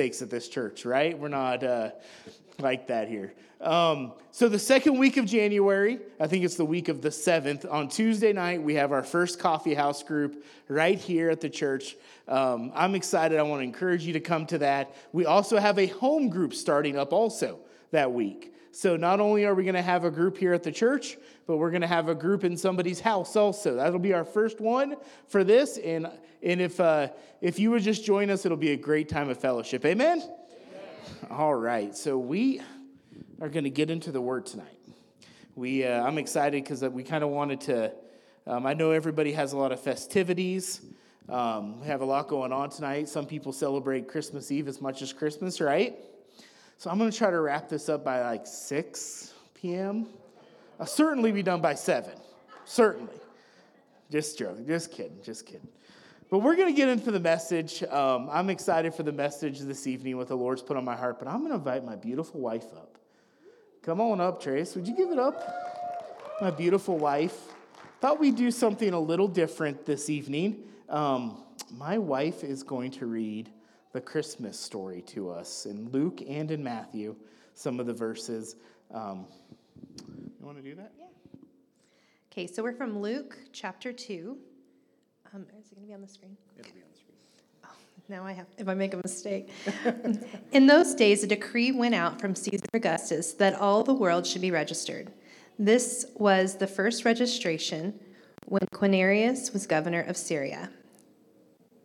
takes at this church, right? We're not uh, like that here. Um, so the second week of January, I think it's the week of the seventh. On Tuesday night, we have our first coffee house group right here at the church. Um, I'm excited. I want to encourage you to come to that. We also have a home group starting up also that week. So not only are we going to have a group here at the church, but we're going to have a group in somebody's house also. That'll be our first one for this. And and if uh, if you would just join us, it'll be a great time of fellowship. Amen. Amen. All right. So we are going to get into the word tonight. We uh, I'm excited because we kind of wanted to. Um, I know everybody has a lot of festivities. Um, we have a lot going on tonight. Some people celebrate Christmas Eve as much as Christmas, right? So I'm going to try to wrap this up by like 6 p.m. I'll certainly be done by 7. Certainly. Just joking. Just kidding. Just kidding. But we're going to get into the message. Um, I'm excited for the message this evening, what the Lord's put on my heart. But I'm going to invite my beautiful wife up. Come on up, Trace. Would you give it up? My beautiful wife. Thought we'd do something a little different this evening. Um, my wife is going to read the Christmas story to us in Luke and in Matthew, some of the verses. Um, you want to do that? Yeah. Okay, so we're from Luke chapter 2. Um, is it going to be on the screen? It'll be on the screen. Oh, now I have, if I make a mistake. in those days, a decree went out from Caesar Augustus that all the world should be registered. This was the first registration when Quirinius was governor of Syria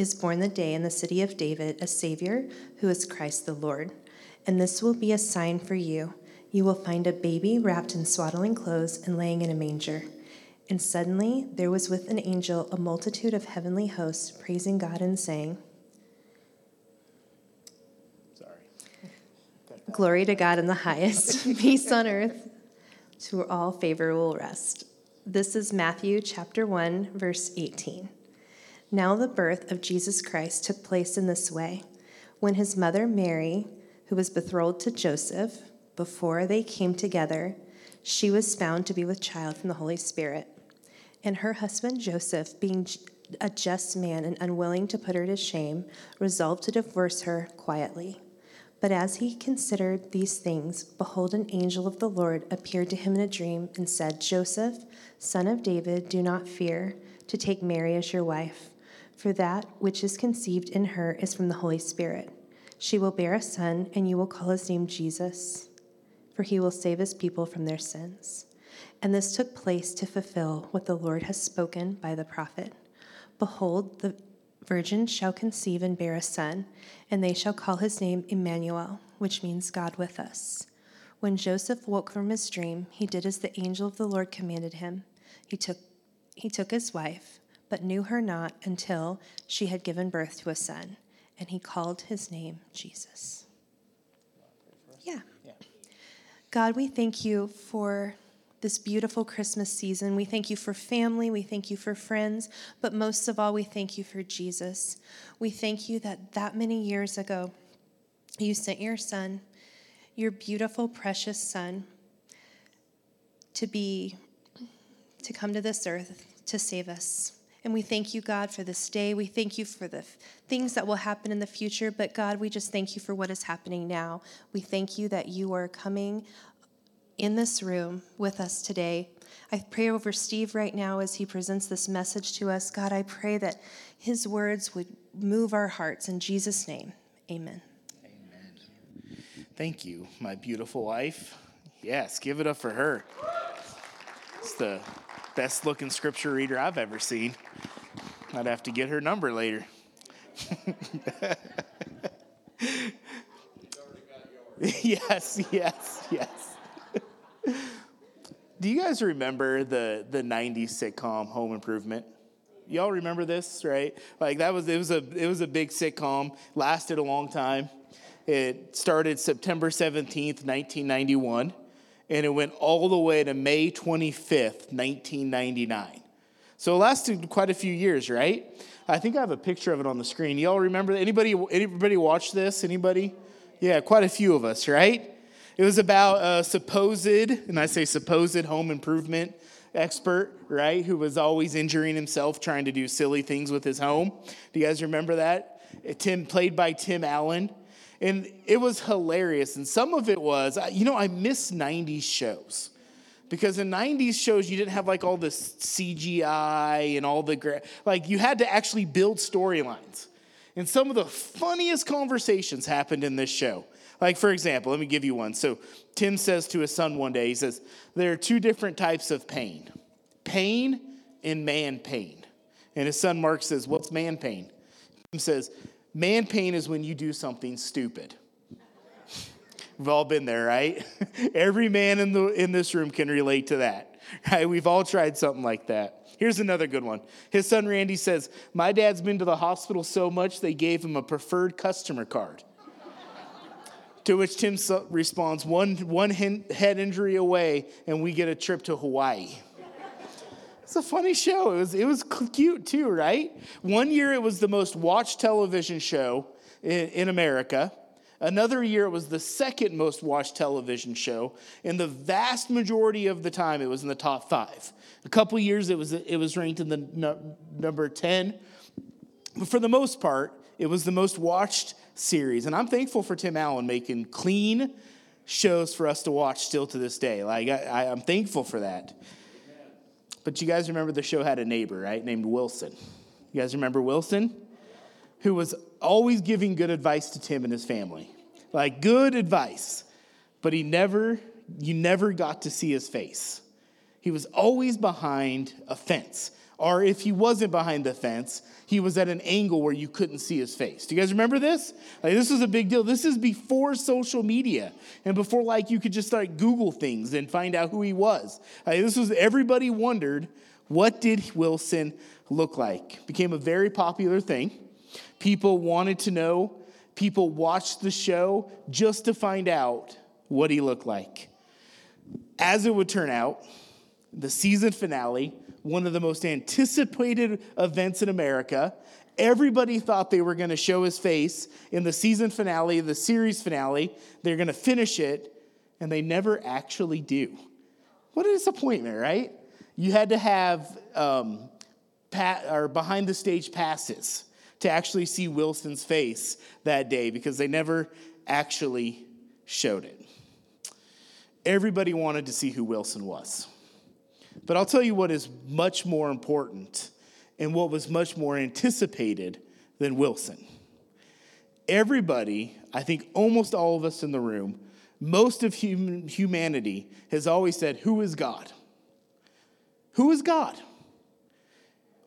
is born the day in the city of David a Savior who is Christ the Lord. And this will be a sign for you. You will find a baby wrapped in swaddling clothes and laying in a manger. And suddenly there was with an angel a multitude of heavenly hosts praising God and saying, Sorry. Glory to God in the highest, peace on earth to all favorable rest. This is Matthew chapter 1, verse 18. Now, the birth of Jesus Christ took place in this way. When his mother Mary, who was betrothed to Joseph, before they came together, she was found to be with child from the Holy Spirit. And her husband Joseph, being a just man and unwilling to put her to shame, resolved to divorce her quietly. But as he considered these things, behold, an angel of the Lord appeared to him in a dream and said, Joseph, son of David, do not fear to take Mary as your wife for that which is conceived in her is from the Holy Spirit. She will bear a son, and you will call his name Jesus, for he will save his people from their sins. And this took place to fulfill what the Lord has spoken by the prophet Behold, the virgin shall conceive and bear a son, and they shall call his name Emmanuel, which means God with us. When Joseph woke from his dream, he did as the angel of the Lord commanded him. He took, he took his wife but knew her not until she had given birth to a son, and he called his name Jesus. Yeah. yeah. God, we thank you for this beautiful Christmas season. We thank you for family. We thank you for friends. But most of all, we thank you for Jesus. We thank you that that many years ago, you sent your son, your beautiful, precious son, to be, to come to this earth to save us. And we thank you, God, for this day. We thank you for the things that will happen in the future. But God, we just thank you for what is happening now. We thank you that you are coming in this room with us today. I pray over Steve right now as he presents this message to us. God, I pray that his words would move our hearts. In Jesus' name, amen. Amen. Thank you, my beautiful wife. Yes, give it up for her. It's the Best looking scripture reader I've ever seen. I'd have to get her number later. yes, yes, yes. Do you guys remember the, the 90s sitcom Home Improvement? Y'all remember this, right? Like that was it was a it was a big sitcom, lasted a long time. It started September 17th, 1991, and it went all the way to May 25th, 1999. So it lasted quite a few years, right? I think I have a picture of it on the screen. Y'all remember anybody anybody watch this? Anybody? Yeah, quite a few of us, right? It was about a supposed, and I say supposed home improvement expert, right, who was always injuring himself trying to do silly things with his home. Do you guys remember that? Tim, played by Tim Allen. And it was hilarious. And some of it was, you know, I miss 90s shows. Because in 90s shows, you didn't have like all this CGI and all the, gra- like, you had to actually build storylines. And some of the funniest conversations happened in this show. Like, for example, let me give you one. So, Tim says to his son one day, he says, There are two different types of pain pain and man pain. And his son Mark says, What's man pain? Tim says, Man pain is when you do something stupid. We've all been there, right? Every man in, the, in this room can relate to that, right? We've all tried something like that. Here's another good one. His son Randy says, My dad's been to the hospital so much they gave him a preferred customer card. To which Tim responds, one, one head injury away, and we get a trip to Hawaii. It's a funny show. It was, it was cute too, right? One year it was the most watched television show in, in America. Another year it was the second most watched television show. And the vast majority of the time it was in the top five. A couple years it was, it was ranked in the number 10. But for the most part, it was the most watched series. And I'm thankful for Tim Allen making clean shows for us to watch still to this day. Like, I, am thankful for that. But you guys remember the show had a neighbor, right, named Wilson. You guys remember Wilson? Who was always giving good advice to Tim and his family. Like, good advice. But he never, you never got to see his face. He was always behind a fence. Or if he wasn't behind the fence, he was at an angle where you couldn't see his face. Do you guys remember this? Like, this was a big deal. This is before social media and before like you could just start Google things and find out who he was. Like, this was everybody wondered what did Wilson look like. Became a very popular thing. People wanted to know. People watched the show just to find out what he looked like. As it would turn out, the season finale one of the most anticipated events in America. Everybody thought they were going to show his face in the season finale, the series finale. They're going to finish it, and they never actually do. What a disappointment, right? You had to have um, pat, or behind the stage passes to actually see Wilson's face that day because they never actually showed it. Everybody wanted to see who Wilson was. But I'll tell you what is much more important and what was much more anticipated than Wilson. Everybody, I think almost all of us in the room, most of human, humanity has always said, Who is God? Who is God?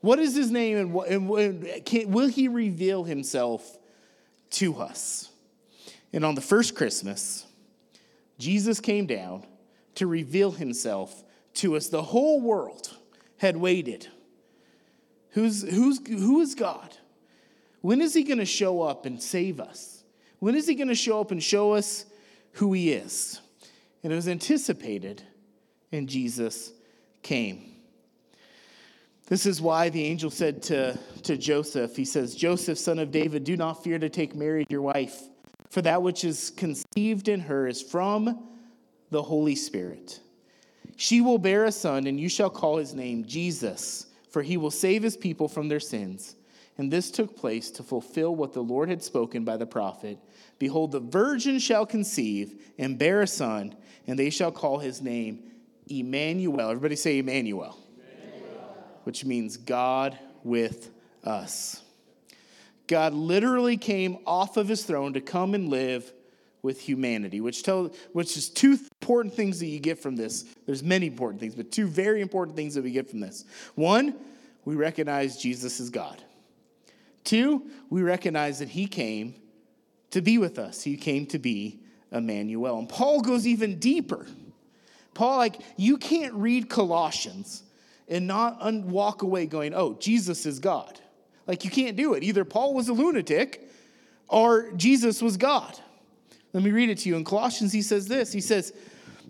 What is his name and, what, and can, will he reveal himself to us? And on the first Christmas, Jesus came down to reveal himself to us. The whole world had waited. Who's, who's, who is God? When is he going to show up and save us? When is he going to show up and show us who he is? And it was anticipated, and Jesus came. This is why the angel said to, to Joseph, He says, Joseph, son of David, do not fear to take Mary, your wife, for that which is conceived in her is from the Holy Spirit. She will bear a son, and you shall call his name Jesus, for he will save his people from their sins. And this took place to fulfill what the Lord had spoken by the prophet Behold, the virgin shall conceive and bear a son, and they shall call his name Emmanuel. Everybody say Emmanuel, Emmanuel. which means God with us. God literally came off of his throne to come and live with humanity, which tell which is two important things that you get from this. There's many important things, but two very important things that we get from this. One, we recognize Jesus is God. Two, we recognize that he came to be with us. He came to be Emmanuel. And Paul goes even deeper. Paul, like, you can't read Colossians and not un- walk away going, oh, Jesus is God. Like, you can't do it. Either Paul was a lunatic or Jesus was God. Let me read it to you. In Colossians, he says this He says,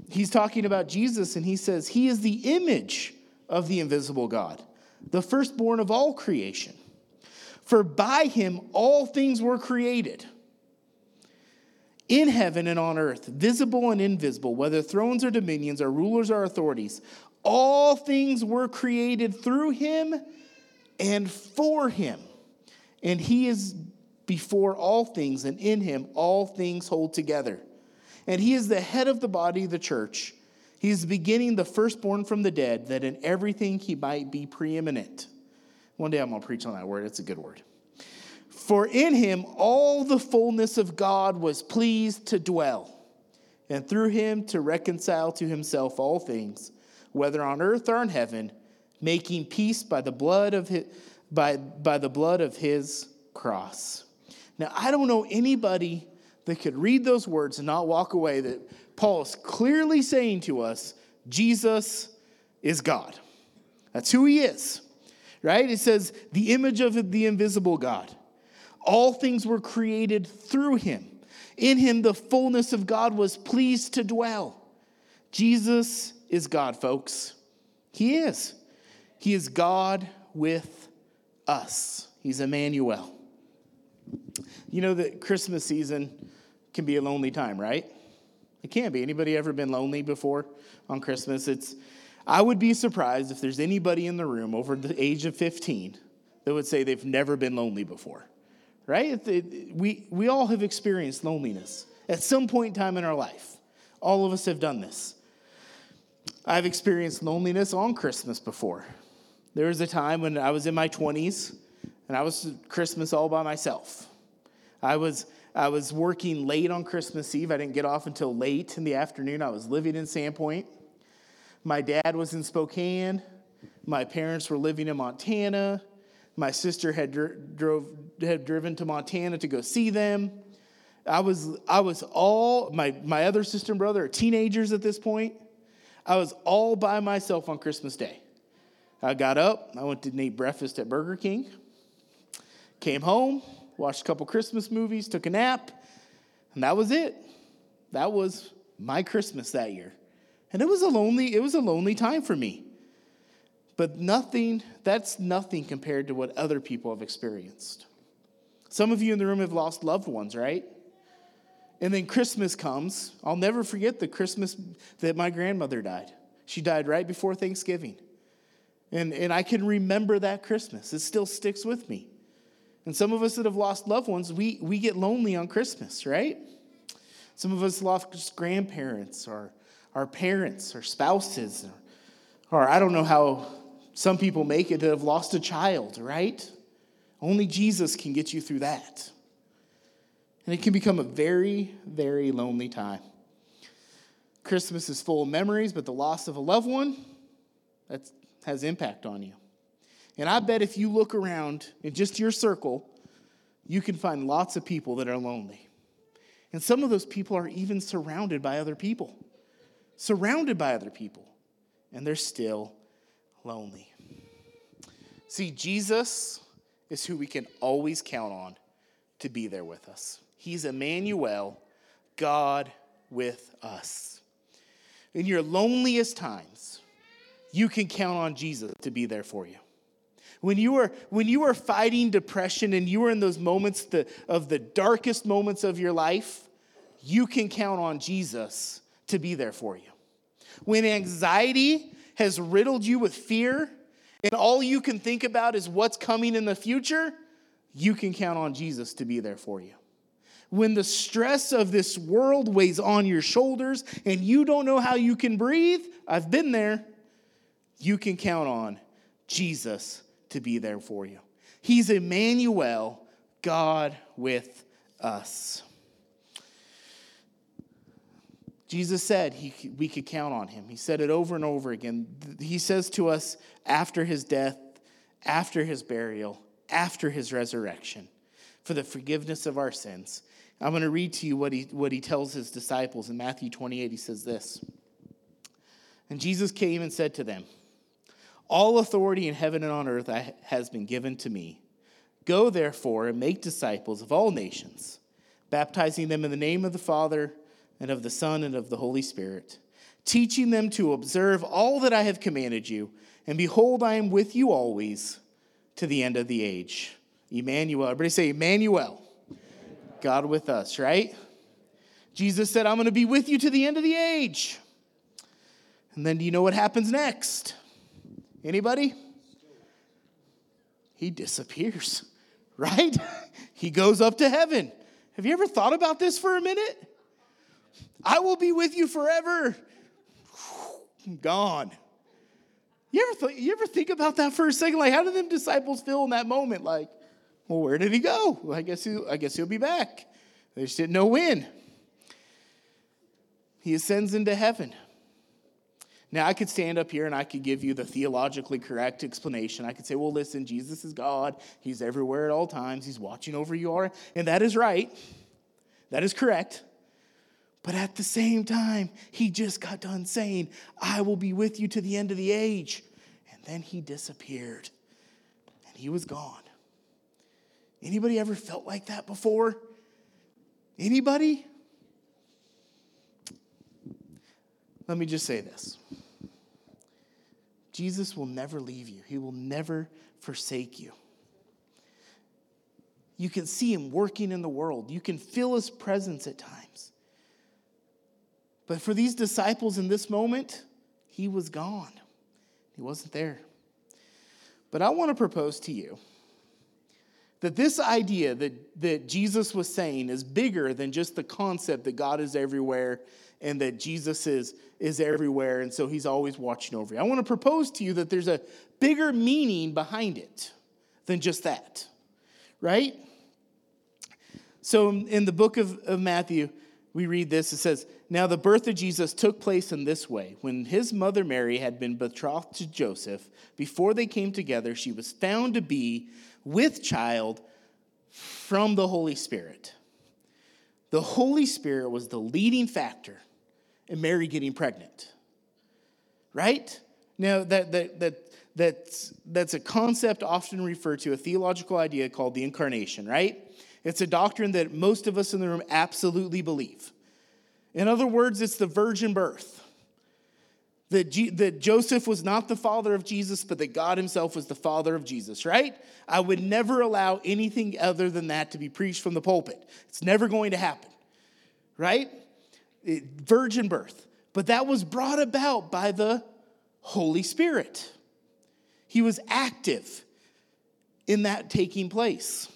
he's talking about Jesus, and he says, He is the image of the invisible God, the firstborn of all creation. For by him all things were created in heaven and on earth, visible and invisible, whether thrones or dominions or rulers or authorities. All things were created through him and for him. And he is before all things, and in him all things hold together. And he is the head of the body, the church. He is beginning the firstborn from the dead, that in everything he might be preeminent. One day I'm going to preach on that word. It's a good word. For in him all the fullness of God was pleased to dwell, and through him to reconcile to himself all things, whether on earth or in heaven, making peace by the blood of his, by, by the blood of his cross. Now, I don't know anybody that could read those words and not walk away that Paul is clearly saying to us, Jesus is God. That's who he is, right? It says, the image of the invisible God. All things were created through him. In him, the fullness of God was pleased to dwell. Jesus is God, folks. He is. He is God with us. He's Emmanuel. You know that Christmas season can be a lonely time, right? It can be. Anybody ever been lonely before on Christmas? It's I would be surprised if there's anybody in the room over the age of 15 that would say they've never been lonely before right? It, it, we, we all have experienced loneliness at some point in time in our life. All of us have done this. I've experienced loneliness on Christmas before. There was a time when I was in my 20s and I was Christmas all by myself. I was, I was working late on Christmas Eve. I didn't get off until late in the afternoon. I was living in Sandpoint. My dad was in Spokane. My parents were living in Montana. My sister had, dr- drove, had driven to Montana to go see them. I was, I was all, my, my other sister and brother are teenagers at this point. I was all by myself on Christmas Day. I got up, I went to eat breakfast at Burger King, came home, watched a couple Christmas movies, took a nap, and that was it. That was my Christmas that year. And it was a lonely, it was a lonely time for me. But nothing, that's nothing compared to what other people have experienced. Some of you in the room have lost loved ones, right? And then Christmas comes. I'll never forget the Christmas that my grandmother died. She died right before Thanksgiving. And, and I can remember that Christmas. It still sticks with me. And some of us that have lost loved ones, we, we get lonely on Christmas, right? Some of us lost grandparents or our parents or spouses, or, or I don't know how some people make it that have lost a child, right? Only Jesus can get you through that. And it can become a very, very lonely time. Christmas is full of memories, but the loss of a loved one, that has impact on you. And I bet if you look around in just your circle, you can find lots of people that are lonely. And some of those people are even surrounded by other people, surrounded by other people, and they're still lonely. See, Jesus is who we can always count on to be there with us. He's Emmanuel, God with us. In your loneliest times, you can count on Jesus to be there for you. When you are, when you are fighting depression and you are in those moments the, of the darkest moments of your life, you can count on Jesus to be there for you. When anxiety has riddled you with fear and all you can think about is what's coming in the future, you can count on Jesus to be there for you. When the stress of this world weighs on your shoulders and you don't know how you can breathe, I've been there, you can count on Jesus to be there for you. He's Emmanuel, God with us. Jesus said he, we could count on him. He said it over and over again. He says to us after his death, after his burial, after his resurrection, for the forgiveness of our sins. I'm going to read to you what he, what he tells his disciples in Matthew 28. He says this And Jesus came and said to them, All authority in heaven and on earth has been given to me. Go therefore and make disciples of all nations, baptizing them in the name of the Father and of the Son and of the Holy Spirit, teaching them to observe all that I have commanded you. And behold, I am with you always to the end of the age. Emmanuel. Everybody say, Emmanuel. God with us, right? Jesus said, I'm going to be with you to the end of the age. And then do you know what happens next? Anybody? He disappears, right? he goes up to heaven. Have you ever thought about this for a minute? I will be with you forever. Gone. You ever, th- you ever think about that for a second? Like, how did them disciples feel in that moment? Like, well, where did he go? Well, I guess he, I guess he'll be back. They just didn't know when. He ascends into heaven. Now, I could stand up here and I could give you the theologically correct explanation. I could say, well, listen, Jesus is God. He's everywhere at all times. He's watching over you all. And that is right. That is correct. But at the same time, he just got done saying, I will be with you to the end of the age. And then he disappeared and he was gone. Anybody ever felt like that before? Anybody? Let me just say this Jesus will never leave you, He will never forsake you. You can see Him working in the world, you can feel His presence at times. But for these disciples in this moment, he was gone. He wasn't there. But I want to propose to you that this idea that, that Jesus was saying is bigger than just the concept that God is everywhere and that Jesus is, is everywhere and so he's always watching over you. I want to propose to you that there's a bigger meaning behind it than just that, right? So in the book of, of Matthew, we read this it says, Now the birth of Jesus took place in this way. When his mother Mary had been betrothed to Joseph, before they came together, she was found to be with child from the Holy Spirit. The Holy Spirit was the leading factor in Mary getting pregnant. Right? Now, that, that, that, that's, that's a concept often referred to, a theological idea called the incarnation, right? It's a doctrine that most of us in the room absolutely believe. In other words, it's the virgin birth. That, G- that Joseph was not the father of Jesus, but that God himself was the father of Jesus, right? I would never allow anything other than that to be preached from the pulpit. It's never going to happen, right? It, virgin birth. But that was brought about by the Holy Spirit. He was active in that taking place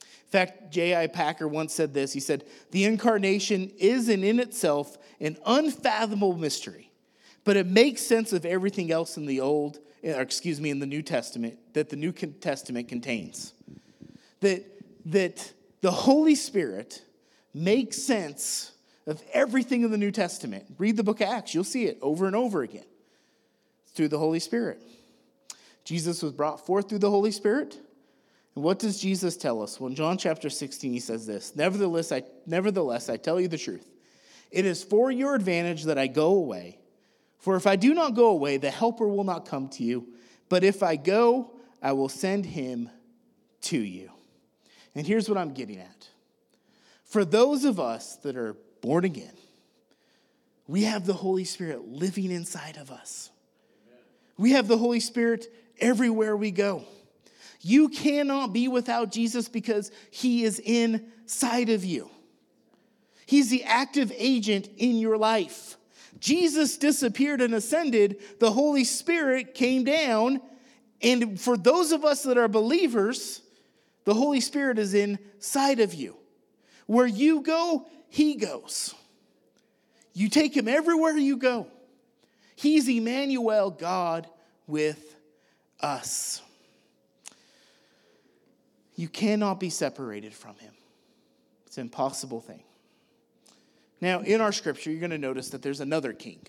In fact, J.I. Packer once said this. He said, The incarnation is in, in itself an unfathomable mystery, but it makes sense of everything else in the Old, eh, or excuse me, in the New Testament that the New Testament contains. That, that the Holy Spirit makes sense of everything in the New Testament. Read the book of Acts, you'll see it over and over again through the Holy Spirit. Jesus was brought forth through the Holy Spirit. And what does Jesus tell us? Well, in John chapter 16, he says this Nevertheless I, nevertheless, I tell you the truth. It is for your advantage that I go away. For if I do not go away, the Helper will not come to you. But if I go, I will send him to you. And here's what I'm getting at. For those of us that are born again, we have the Holy Spirit living inside of us. We have the Holy Spirit everywhere we go. You cannot be without Jesus because he is inside of you. He's the active agent in your life. Jesus disappeared and ascended, the Holy Spirit came down. And for those of us that are believers, the Holy Spirit is inside of you. Where you go, He goes. You take Him everywhere you go. He's Emmanuel, God with us. You cannot be separated from him. It's an impossible thing. Now, in our scripture, you're going to notice that there's another king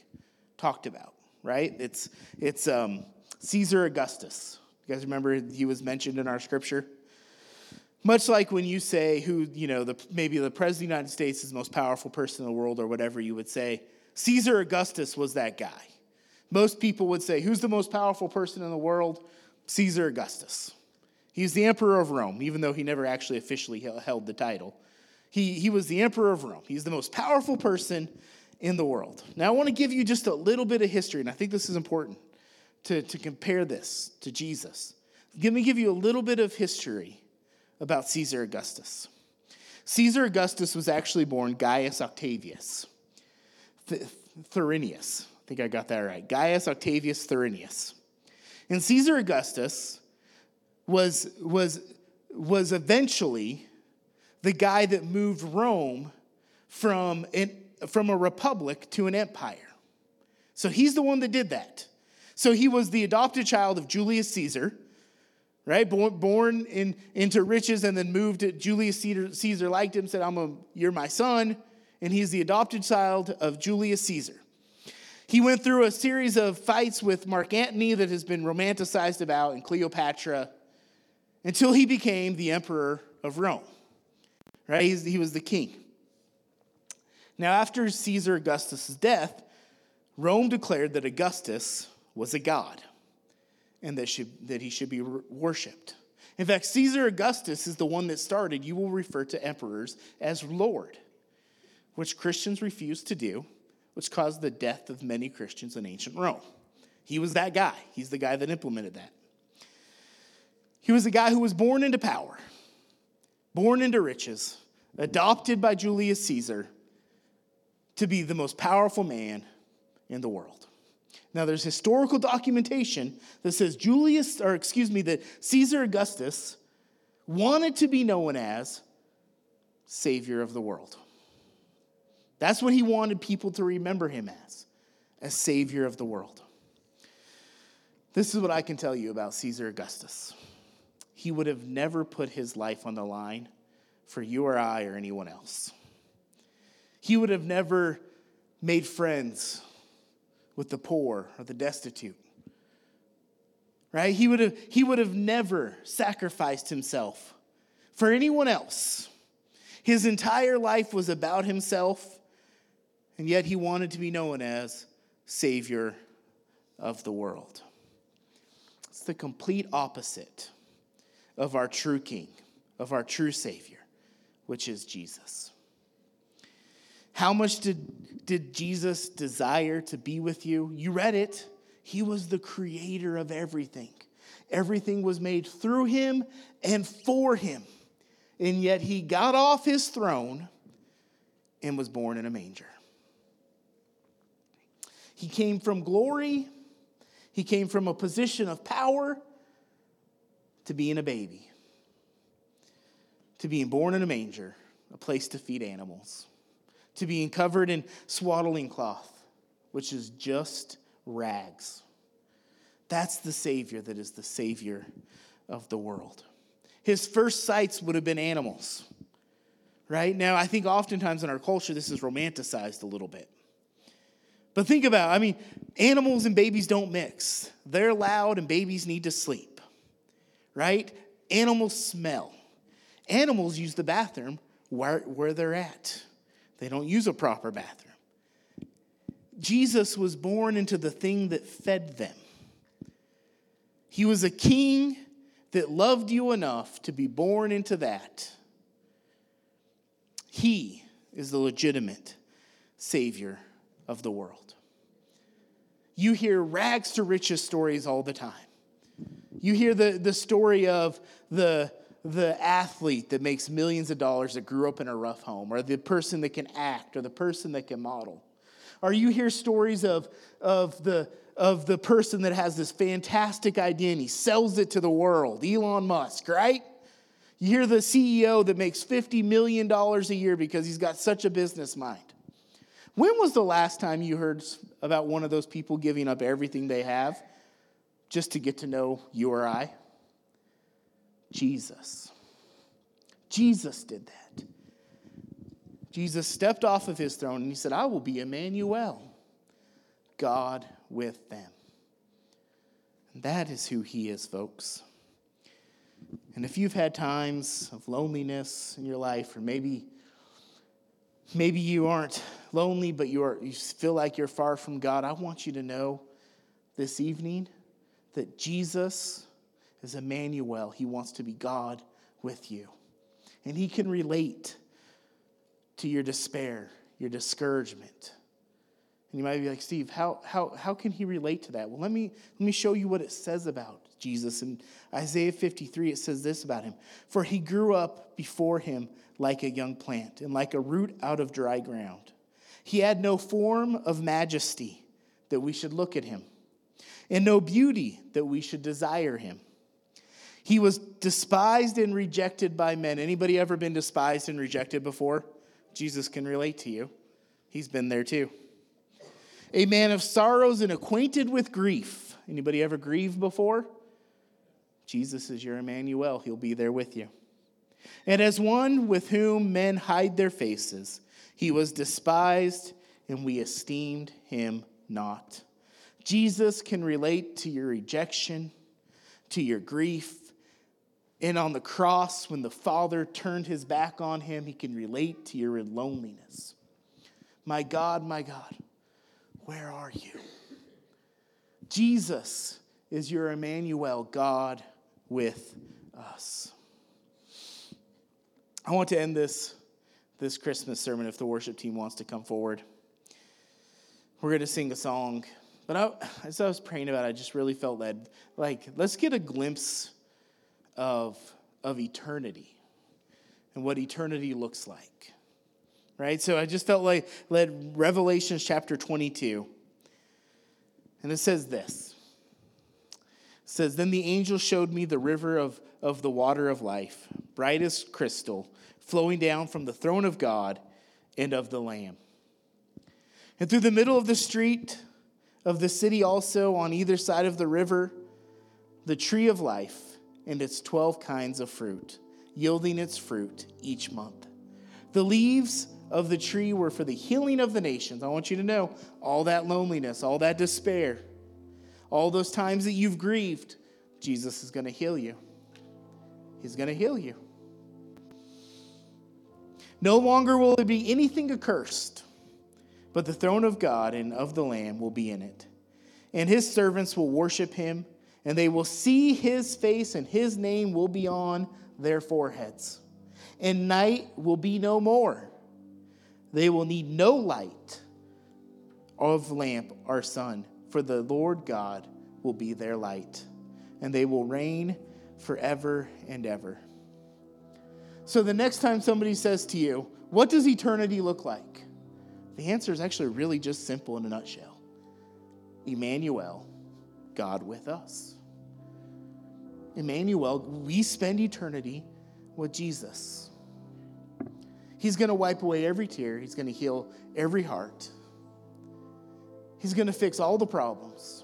talked about, right? It's, it's um, Caesar Augustus. You guys remember he was mentioned in our scripture? Much like when you say who, you know, the, maybe the president of the United States is the most powerful person in the world or whatever, you would say, Caesar Augustus was that guy. Most people would say, who's the most powerful person in the world? Caesar Augustus. He's the emperor of Rome, even though he never actually officially held the title. He, he was the emperor of Rome. He's the most powerful person in the world. Now, I want to give you just a little bit of history, and I think this is important to, to compare this to Jesus. Let me give you a little bit of history about Caesar Augustus. Caesar Augustus was actually born Gaius Octavius Th- Thurinius. I think I got that right. Gaius Octavius Thurinius. And Caesar Augustus was, was, was eventually the guy that moved Rome from, an, from a republic to an empire. So he's the one that did that. So he was the adopted child of Julius Caesar, right? Born, born in, into riches and then moved to Julius Caesar, Caesar liked him, said, I'm a, You're my son. And he's the adopted child of Julius Caesar. He went through a series of fights with Mark Antony that has been romanticized about and Cleopatra until he became the emperor of Rome right? He's, he was the king. Now, after Caesar Augustus' death, Rome declared that Augustus was a god and that, should, that he should be worshiped. In fact, Caesar Augustus is the one that started, you will refer to emperors as Lord, which Christians refused to do, which caused the death of many Christians in ancient Rome. He was that guy. He's the guy that implemented that. He was the guy who was born into power born into riches, adopted by Julius Caesar to be the most powerful man in the world. Now, there's historical documentation that says Julius, or excuse me, that Caesar Augustus wanted to be known as Savior of the world. That's what he wanted people to remember him as, as Savior of the world. This is what I can tell you about Caesar Augustus he would have never put his life on the line for you or I or anyone else. He would have never made friends with the poor or the destitute. Right? He would have, he would have never sacrificed himself for anyone else. His entire life was about himself, and yet he wanted to be known as Savior of the world. It's the complete opposite of our true King, of our true Savior, which is Jesus. How much did, did Jesus desire to be with you? You read it. He was the creator of everything. Everything was made through him and for him. And yet he got off his throne and was born in a manger. He came from glory, he came from a position of power to being a baby, to being born in a manger, a place to feed animals, to being covered in swaddling cloth, which is just rags. That's the Savior that is the Savior of the world. His first sights would have been animals, right? Now, I think oftentimes in our culture, this is romanticized a little bit. But think about, I mean, animals and babies don't mix. They're loud and babies need to sleep right? Animals smell. Animals use the bathroom where, where they're at, they don't use a proper bathroom. Jesus was born into the thing that fed them. He was a king that loved you enough to be born into that. He is the legitimate Savior of the world. You hear rags to riches stories all the time. You hear the, the story of the, the athlete that makes millions of dollars that grew up in a rough home, or the person that can act, or the person that can model. Or you hear stories of, of, the, of the person that has this fantastic idea and he sells it to the world, Elon Musk, right? You hear the CEO that makes $50 million a year because he's got such a business mind. When was the last time you heard about one of those people giving up everything they have just to get to know you or I? Jesus. Jesus did that. Jesus stepped off of his throne and he said, I will be Emmanuel, God with them. And that is who he is, folks. And if you've had times of loneliness in your life, or maybe maybe you aren't lonely, but you, are, you feel like you're far from God, I want you to know this evening that Jesus is Emmanuel. He wants to be God with you. And he can relate to your despair, your discouragement. And you might be like, Steve, how, how, how can he relate to that? Well, let me, let me show you what it says about Jesus. In Isaiah 53, it says this about him For he grew up before him like a young plant and like a root out of dry ground. He had no form of majesty that we should look at him, and no beauty that we should desire him. He was despised and rejected by men. Anybody ever been despised and rejected before? Jesus can relate to you. He's been there too. A man of sorrows and acquainted with grief. Anybody ever grieved before? Jesus is your Emmanuel. He'll be there with you. And as one with whom men hide their faces, he was despised, and we esteemed him not. Jesus can relate to your rejection, to your grief, and on the cross, when the Father turned his back on him, he can relate to your loneliness. My God, my God, where are you? Jesus is your Emmanuel, God with us. I want to end this, this Christmas sermon if the worship team wants to come forward. We're going to sing a song. But I, as I was praying about it, I just really felt led. Like, let's get a glimpse of, of eternity and what eternity looks like. Right? So I just felt like led Revelation chapter 22. And it says this. It says, Then the angel showed me the river of, of the water of life, bright as crystal, flowing down from the throne of God and of the Lamb. And through the middle of the street of the city, also on either side of the river, the tree of life and its 12 kinds of fruit, yielding its fruit each month. The leaves of the tree were for the healing of the nations. I want you to know all that loneliness, all that despair, all those times that you've grieved, Jesus is going to heal you. He's going to heal you. No longer will there be anything accursed, but the throne of God and of the Lamb will be in it. And his servants will worship him and they will see his face, and his name will be on their foreheads. And night will be no more. They will need no light of lamp or sun, for the Lord God will be their light, and they will reign forever and ever. So, the next time somebody says to you, What does eternity look like? The answer is actually really just simple in a nutshell Emmanuel, God with us. Emmanuel, we spend eternity with Jesus. He's going to wipe away every tear, He's going to heal every heart, He's going to fix all the problems.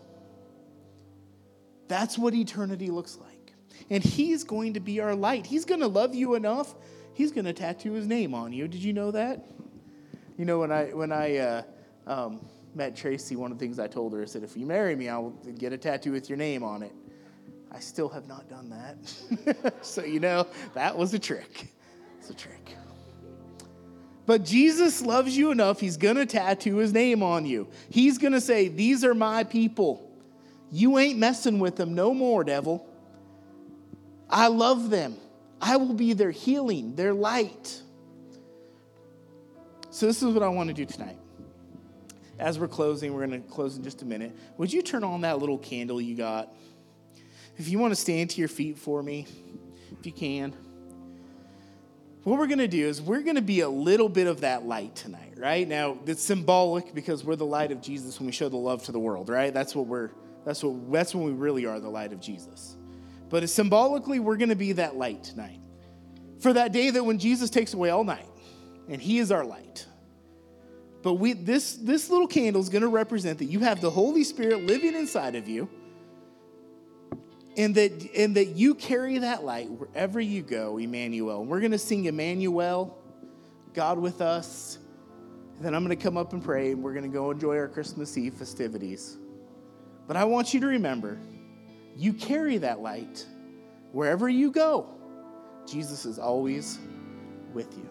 That's what eternity looks like. And He's going to be our light. He's going to love you enough, He's going to tattoo His name on you. Did you know that? You know, when I, when I, uh, um, met Tracy, one of the things I told her, I said, if you marry me, I'll get a tattoo with your name on it. I still have not done that. so, you know, that was a trick. It's a trick. But Jesus loves you enough, he's to tattoo his name on you. He's to say, These are my people. You ain't messing with them no more, devil. I love them. I will be their healing, their light. So, this is what I want to do tonight. As we're closing, we're going to close in just a minute. Would you turn on that little candle you got? If you want to stand to your feet for me, if you can. What we're going to do is we're going to be a little bit of that light tonight, right? Now, it's symbolic because we're the light of Jesus when we show the love to the world, right? That's what we're that's what that's when we really are the light of Jesus. But symbolically, we're going to be that light tonight. For that day that when Jesus takes away all night and he is our light. But we this this little candle is going to represent that you have the Holy Spirit living inside of you and that and that you carry that light wherever you go, Emmanuel. And We're going to sing Emmanuel, God with us. And then I'm going to come up and pray, and we're going to go enjoy our Christmas Eve festivities. But I want you to remember you carry that light wherever you go. Jesus is always with you.